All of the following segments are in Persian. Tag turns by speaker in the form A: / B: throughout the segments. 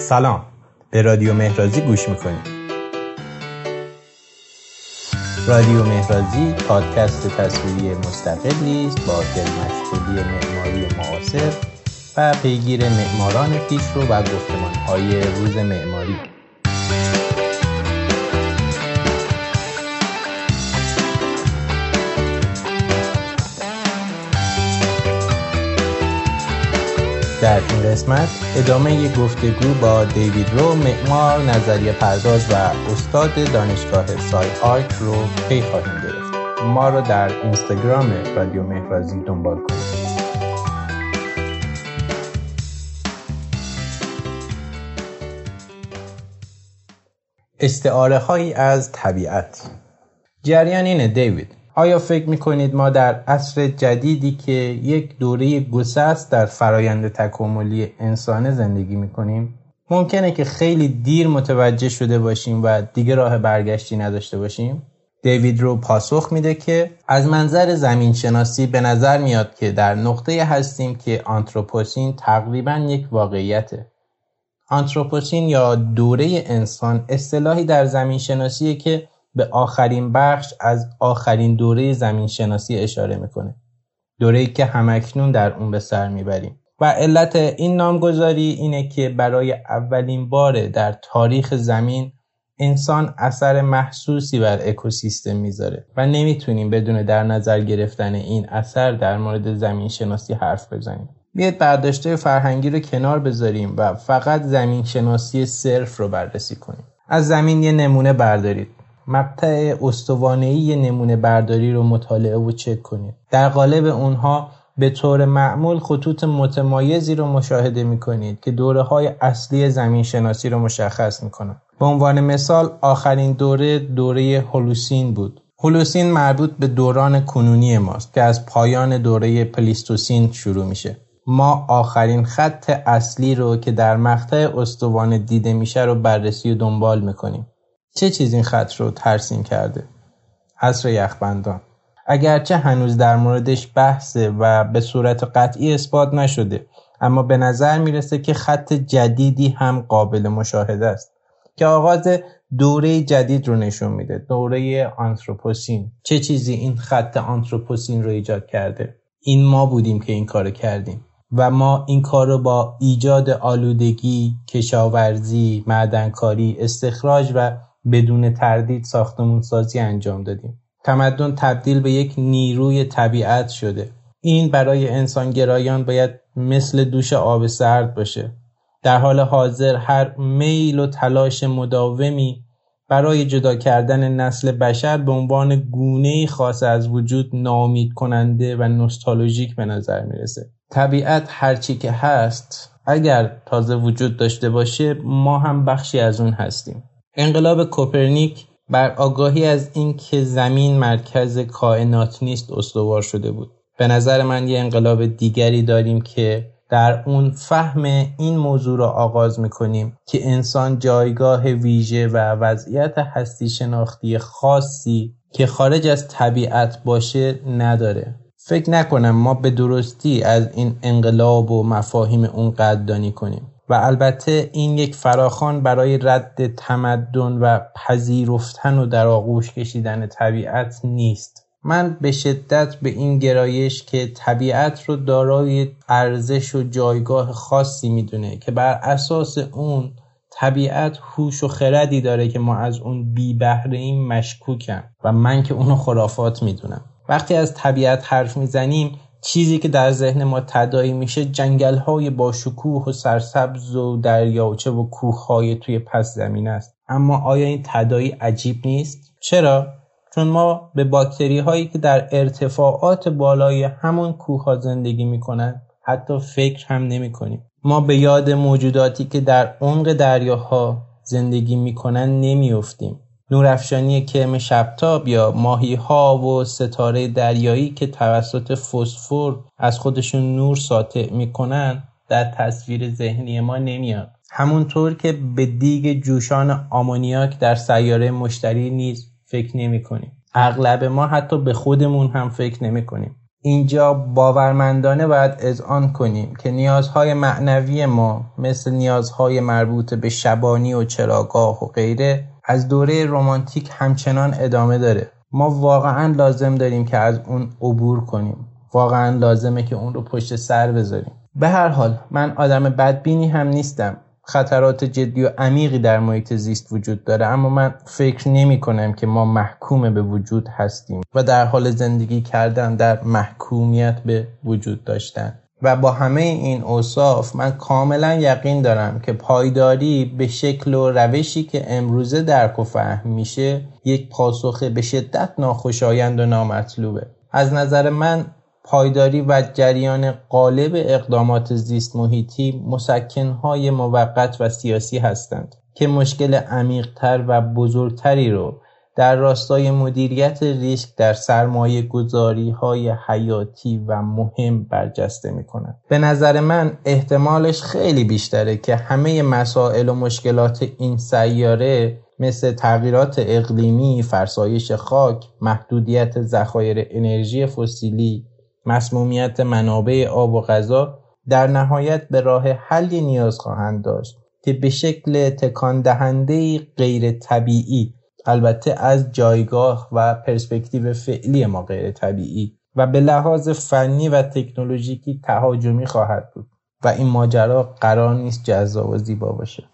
A: سلام. به رادیو مهرازی گوش می‌کنید رادیو مهرازی پادکست تصویری مستقلی است با دلمشغولی معماری معاصر و پیگیر معماران پیشرو و گفتمانهای روز معماری. در این قسمت ادامه یک گفتگو با دیوید رو معمار نظریه پرداز و استاد دانشگاه سای آرک رو پی خواهیم گرفت. ما رو در اینستاگرام رادیو مهرازی دنبال کنید. استعاره هایی از طبیعت. جریان اینه دیوید. آیا فکر می‌کنید ما در عصر جدیدی که یک دوره گسست در فرایند تکاملی انسانه زندگی می‌کنیم؟ ممکنه که خیلی دیر متوجه شده باشیم و دیگه راه برگشتی نداشته باشیم؟ دیوید رو پاسخ میده که از منظر زمین شناسی به نظر میاد که در نقطه هستیم که آنتروپوسین تقریبا یک واقعیته. آنتروپوسین یا دوره انسان اصطلاحی در زمین شناسیه که به آخرین بخش از آخرین دوره زمین شناسی اشاره می‌کنه. دوره که همکنون در اون به سر می‌بریم. و علت این نامگذاری اینه که برای اولین بار در تاریخ زمین انسان اثر محسوسی بر اکوسیستم می‌ذاره و نمی‌تونیم بدون در نظر گرفتن این اثر در مورد زمین شناسی حرف بزنیم. بیاید برداشته فرهنگی رو کنار بذاریم و فقط زمین شناسی صرف رو بررسی کنیم. از زمین یه نمونه بردارید. مقطع استوانه‌ای نمونه برداری رو مطالعه و چک کنید در قالب اونها به طور معمول خطوط متمایزی رو مشاهده می کنید که دوره های اصلی زمین شناسی رو مشخص می کنند. به عنوان مثال آخرین دوره دوره هولوسین بود. هولوسین مربوط به دوران کنونی ماست که از پایان دوره پلیستوسین شروع میشه. ما آخرین خط اصلی رو که در مقطع استوانه دیده میشه رو بررسی و دنبال می‌کنیم. چه چیز این خط رو ترسیم کرده؟ عصر یخبندان. اگرچه هنوز در موردش بحثه و به صورت قطعی اثبات نشده اما به نظر می‌رسه که خط جدیدی هم قابل مشاهده است که آغاز دوره جدید رو نشون میده. دوره آنتروپوسین. چه چیزی این خط آنتروپوسین رو ایجاد کرده؟ این ما بودیم که این کار کردیم و ما این کار رو با ایجاد آلودگی، کشاورزی، معدنکاری، استخراج و بدون تردید ساختمون سازی انجام دادیم. تمدن تبدیل به یک نیروی طبیعت شده. این برای انسانگرایان باید مثل دوش آب سرد باشه. در حال حاضر هر میل و تلاش مداومی برای جدا کردن نسل بشر به عنوان گونه خاص از وجود نامید کننده و نوستالژیک به نظر می‌رسه. طبیعت هرچی که هست اگر تازه وجود داشته باشه ما هم بخشی از اون هستیم. انقلاب کوپرنیک بر آگاهی از اینکه زمین مرکز کائنات نیست استوار شده بود. به نظر من یه انقلاب دیگری داریم که در اون فهم این موضوع را آغاز می‌کنیم که انسان جایگاه ویژه و وضعیت هستی شناختی خاصی که خارج از طبیعت باشه نداره. فکر نکنم ما به درستی از این انقلاب و مفاهیم اون قدردانی کنیم. و البته این یک فراخان برای رد تمدن و پذیرفتن و در آغوش کشیدن طبیعت نیست. من به شدت به این گرایش که طبیعت رو دارای ارزش و جایگاه خاصی می‌دونه که بر اساس اون طبیعت هوش و خردی داره که ما از اون بی بهره این مشکوکم و من که اونو خرافات می‌دونم. وقتی از طبیعت حرف می‌زنیم چیزی که در ذهن ما تدایی میشه جنگل های با شکوه و سرسبز و دریاچه و کوه های توی پس زمین است اما آیا این تدایی عجیب نیست؟ چرا؟ چون ما به باکتری هایی که در ارتفاعات بالای همون کوه ها زندگی می‌کنن حتی فکر هم نمی کنیم. ما به یاد موجوداتی که در عمق دریاها زندگی می‌کنن نمیافتیم نورافشانی کرم شبتاب یا ماهی ها و ستاره دریایی که توسط فسفر از خودشون نور ساطع می‌کنن در تصویر ذهنی ما نمیاد همونطور که به دیگ جوشان آمونیاک در سیاره مشتری نیز فکر نمی کنیم. اغلب ما حتی به خودمون هم فکر نمی کنیم. اینجا باورمندانه باید اذعان کنیم که نیازهای معنوی ما مثل نیازهای مربوط به شبانی و چراگاه و غیره از دوره رمانتیک همچنان ادامه داره. ما واقعا لازم داریم که از اون عبور کنیم. واقعا لازمه که اون رو پشت سر بذاریم. به هر حال من آدم بدبینی هم نیستم. خطرات جدی و عمیقی در محیط زیست وجود داره اما من فکر نمی کنم که ما محکوم به وجود هستیم و در حال زندگی کردن در محکومیت به وجود داشتن. و با همه این اوصاف من کاملا یقین دارم که پایداری به شکل و روشی که امروزه درک و فهم میشه یک پاسخ به شدت ناخوشایند و نامطلوبه. از نظر من پایداری و جریان غالب اقدامات زیست محیطی مسکنهای موقت و سیاسی هستند که مشکل عمیقتر و بزرگتری رو در راستای مدیریت ریسک در سرمایه گذاری های حیاتی و مهم برجسته می کنند. به نظر من احتمالش خیلی بیشتره که همه مسائل و مشکلات این سیاره مثل تغییرات اقلیمی، فرسایش خاک، محدودیت ذخایر انرژی فسیلی، مسمومیت منابع آب و غذا در نهایت به راه حلی نیاز خواهند داشت که به شکل تکان دهنده غیر طبیعی البته از جایگاه و پرسپکتیو فعلی ما غیر طبیعی و به لحاظ فنی و تکنولوژیکی تهاجمی خواهد بود و این ماجرا قرار نیست جذاب و زیبا باشه.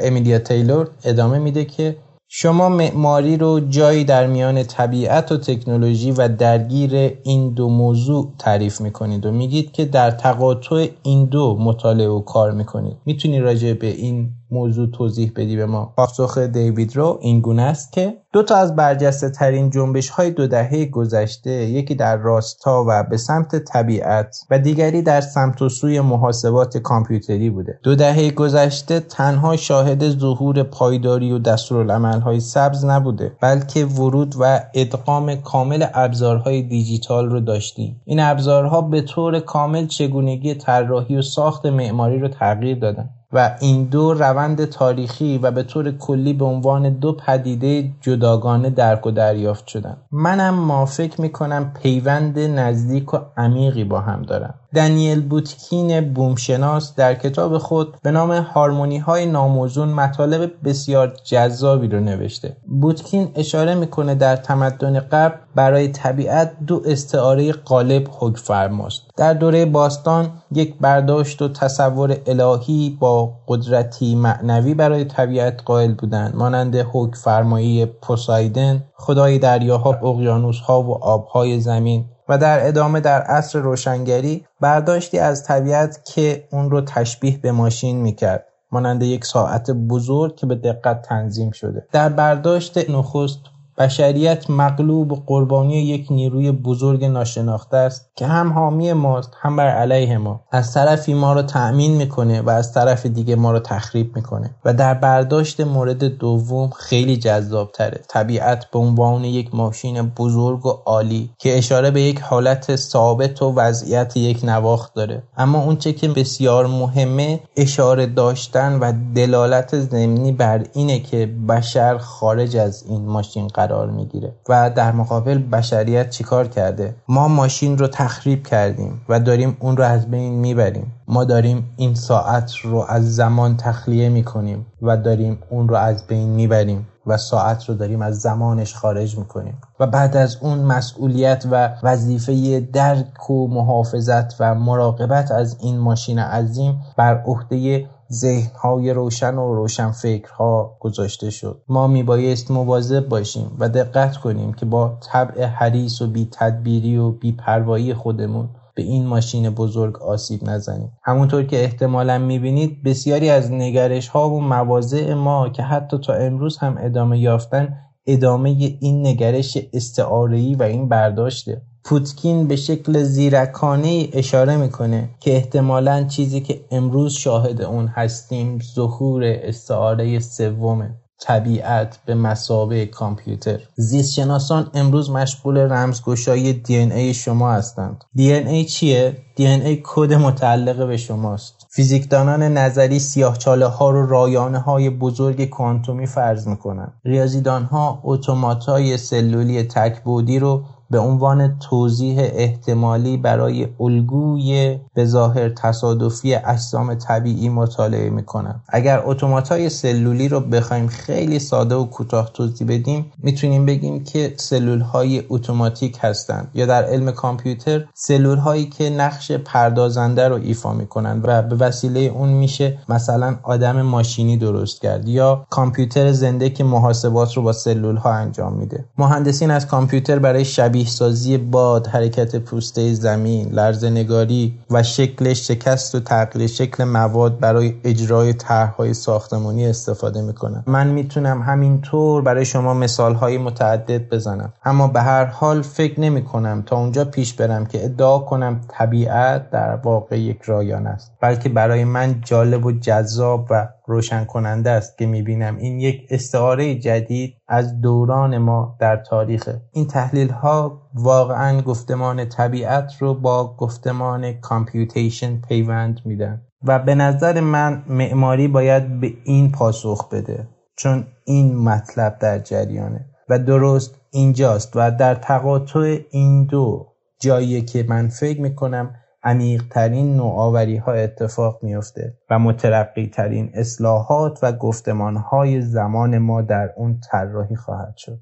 A: امیلیا تیلور ادامه میده که شما معماری رو جایی در میان طبیعت و تکنولوژی و درگیر این دو موضوع تعریف می‌کنید و میگید که در تقاطع این دو مطالعه و کار می‌کنید. می‌تونی راجع به این موضوع توضیح بدی به ما. پاسخ دیوید رو این گونه است که دو تا از برجسته ترین جنبش های دو دهه گذشته یکی در راستا و به سمت طبیعت و دیگری در سمت و سوی محاسبات کامپیوتری بوده. دو دهه گذشته تنها شاهد ظهور پایداری و دستورالعمل های سبز نبوده بلکه ورود و ادغام کامل ابزارهای دیجیتال رو داشتیم. این ابزارها به طور کامل چگونگی طراحی و ساخت معماری رو تغییر دادن. و این دو روند تاریخی و به طور کلی به عنوان دو پدیده جداگانه درک و دریافت شدن. منم ما فکر می‌کنم پیوند نزدیک و عمیقی با هم دارن دنیل بوتکین بومشناس در کتاب خود به نام هارمونی های ناموزون مطالب بسیار جذابی رو نوشته. بوتکین اشاره می‌کنه در تمدن قبل برای طبیعت دو استعاره غالب حکم فرماست. در دوره باستان یک برداشت و تصور الهی با قدرتی معنوی برای طبیعت قائل بودند مانند حکم فرمایی پوسایدن خدای دریاها اقیانوسها و آبهای زمین. و در ادامه در عصر روشنگری برداشتی از طبیعت که اون رو تشبیه به ماشین می‌کرد مانند یک ساعت بزرگ که به دقت تنظیم شده. در برداشت نخست بشریت مغلوب و قربانی یک نیروی بزرگ ناشناخته است که هم حامی ماست هم بر علیه ما. از طرفی ما را تأمین می‌کنه و از طرف دیگه ما را تخریب می‌کنه. و در برداشت مورد دوم خیلی جذاب تره طبیعت به عنوان یک ماشین بزرگ و عالی که اشاره به یک حالت ثابت و وضعیت یک نواخت داره. اما اونچه که بسیار مهمه اشاره داشتن و دلالت ضمنی بر اینه که بشر خارج از این ماشین قرار می‌گیره. و در مقابل بشریت چیکار کرده؟ ما ماشین رو تخریب کردیم و داریم اون رو از بین می‌بریم. ما داریم این ساعت رو از زمان تخلیه می‌کنیم و داریم اون رو از بین می‌بریم و ساعت رو داریم از زمانش خارج می‌کنیم. و بعد از اون مسئولیت و وظیفه درک و محافظت و مراقبت از این ماشین عظیم بر عهده ذهنهای روشن و روشن فکرها گذاشته شد. ما میبایست مواظب باشیم و دقت کنیم که با طبع حریص و بی تدبیری و بی پروایی خودمون به این ماشین بزرگ آسیب نزنیم. همونطور که احتمالا می‌بینید بسیاری از نگرش ها و مواضع ما که حتی تا امروز هم ادامه یافتن ادامه این نگرش استعارهی و این برداشته. پوتکین به شکل زیرکانه اشاره می‌کنه که احتمالا چیزی که امروز شاهد اون هستیم ظهور استعاره سومه طبیعت به مسابه کامپیوتر. زیست شناسان امروز مشغول رمزگشایی دی ای شما هستند. دی ای چیه؟ دی ای کد متعلق به شماست. فیزیکدانان نظری سیاهچاله ها رو رایانه های بزرگ کوانتومی فرض می‌کنن ریاضیدان ها اتومات های سلولی تکبودی رو به عنوان توضیح احتمالی برای الگوی به ظاهر تصادفی اجسام طبیعی مطالعه می‌کنن اگر اتوماتای سلولی رو بخوایم خیلی ساده و کوتاه توضیح بدیم می‌تونیم بگیم که سلول های اتوماتیک هستند یا در علم کامپیوتر سلول هایی که نقش پردازنده رو ایفا می‌کنن و به وسیله اون میشه مثلا آدم ماشینی درست کرد یا کامپیوتر زنده که محاسبات رو با سلول ها انجام میده. مهندسین از کامپیوتر برای شبیه شبیه سازی باد، حرکت پوسته زمین، لرزه نگاری و شکل شکست و تغییر شکل مواد برای اجرای طرحهای ساختمانی استفاده می‌کنم. من می‌تونم همینطور برای شما مثالهای متعدد بزنم. اما به هر حال فکر نمی کنم تا اونجا پیش برم که ادعا کنم طبیعت در واقع یک رایان است. بلکه برای من جالب و جذاب و روشن کننده است که می‌بینم. این یک استعاره جدید از دوران ما در تاریخ این تحلیل ها واقعا گفتمان طبیعت رو با گفتمان کامپیوتیشن پیوند میدن. و به نظر من معماری باید به این پاسخ بده چون این مطلب در جریانه. و درست اینجاست و در تقاطع این دو جایی که من فکر می‌کنم عمیقترین نوآوری ها اتفاق میافته و مترقی ترین اصلاحات و گفتمان های زمان ما در اون طراحی خواهد شد.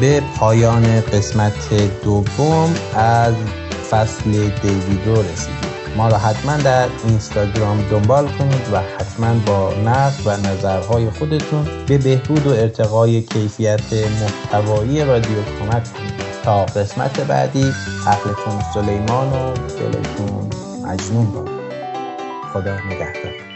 A: به پایان قسمت دوم از فصل دیویدو رسیدیم. ما را حتما در اینستاگرام دنبال کنید و حتما با نقد و نظرهای خودتون به بهبود و ارتقای کیفیت محتوایی رادیو کمک کنید. تا قسمت بعدی. عقلتون سلیمان و دلتون مجنون باد. خدا نگهدار.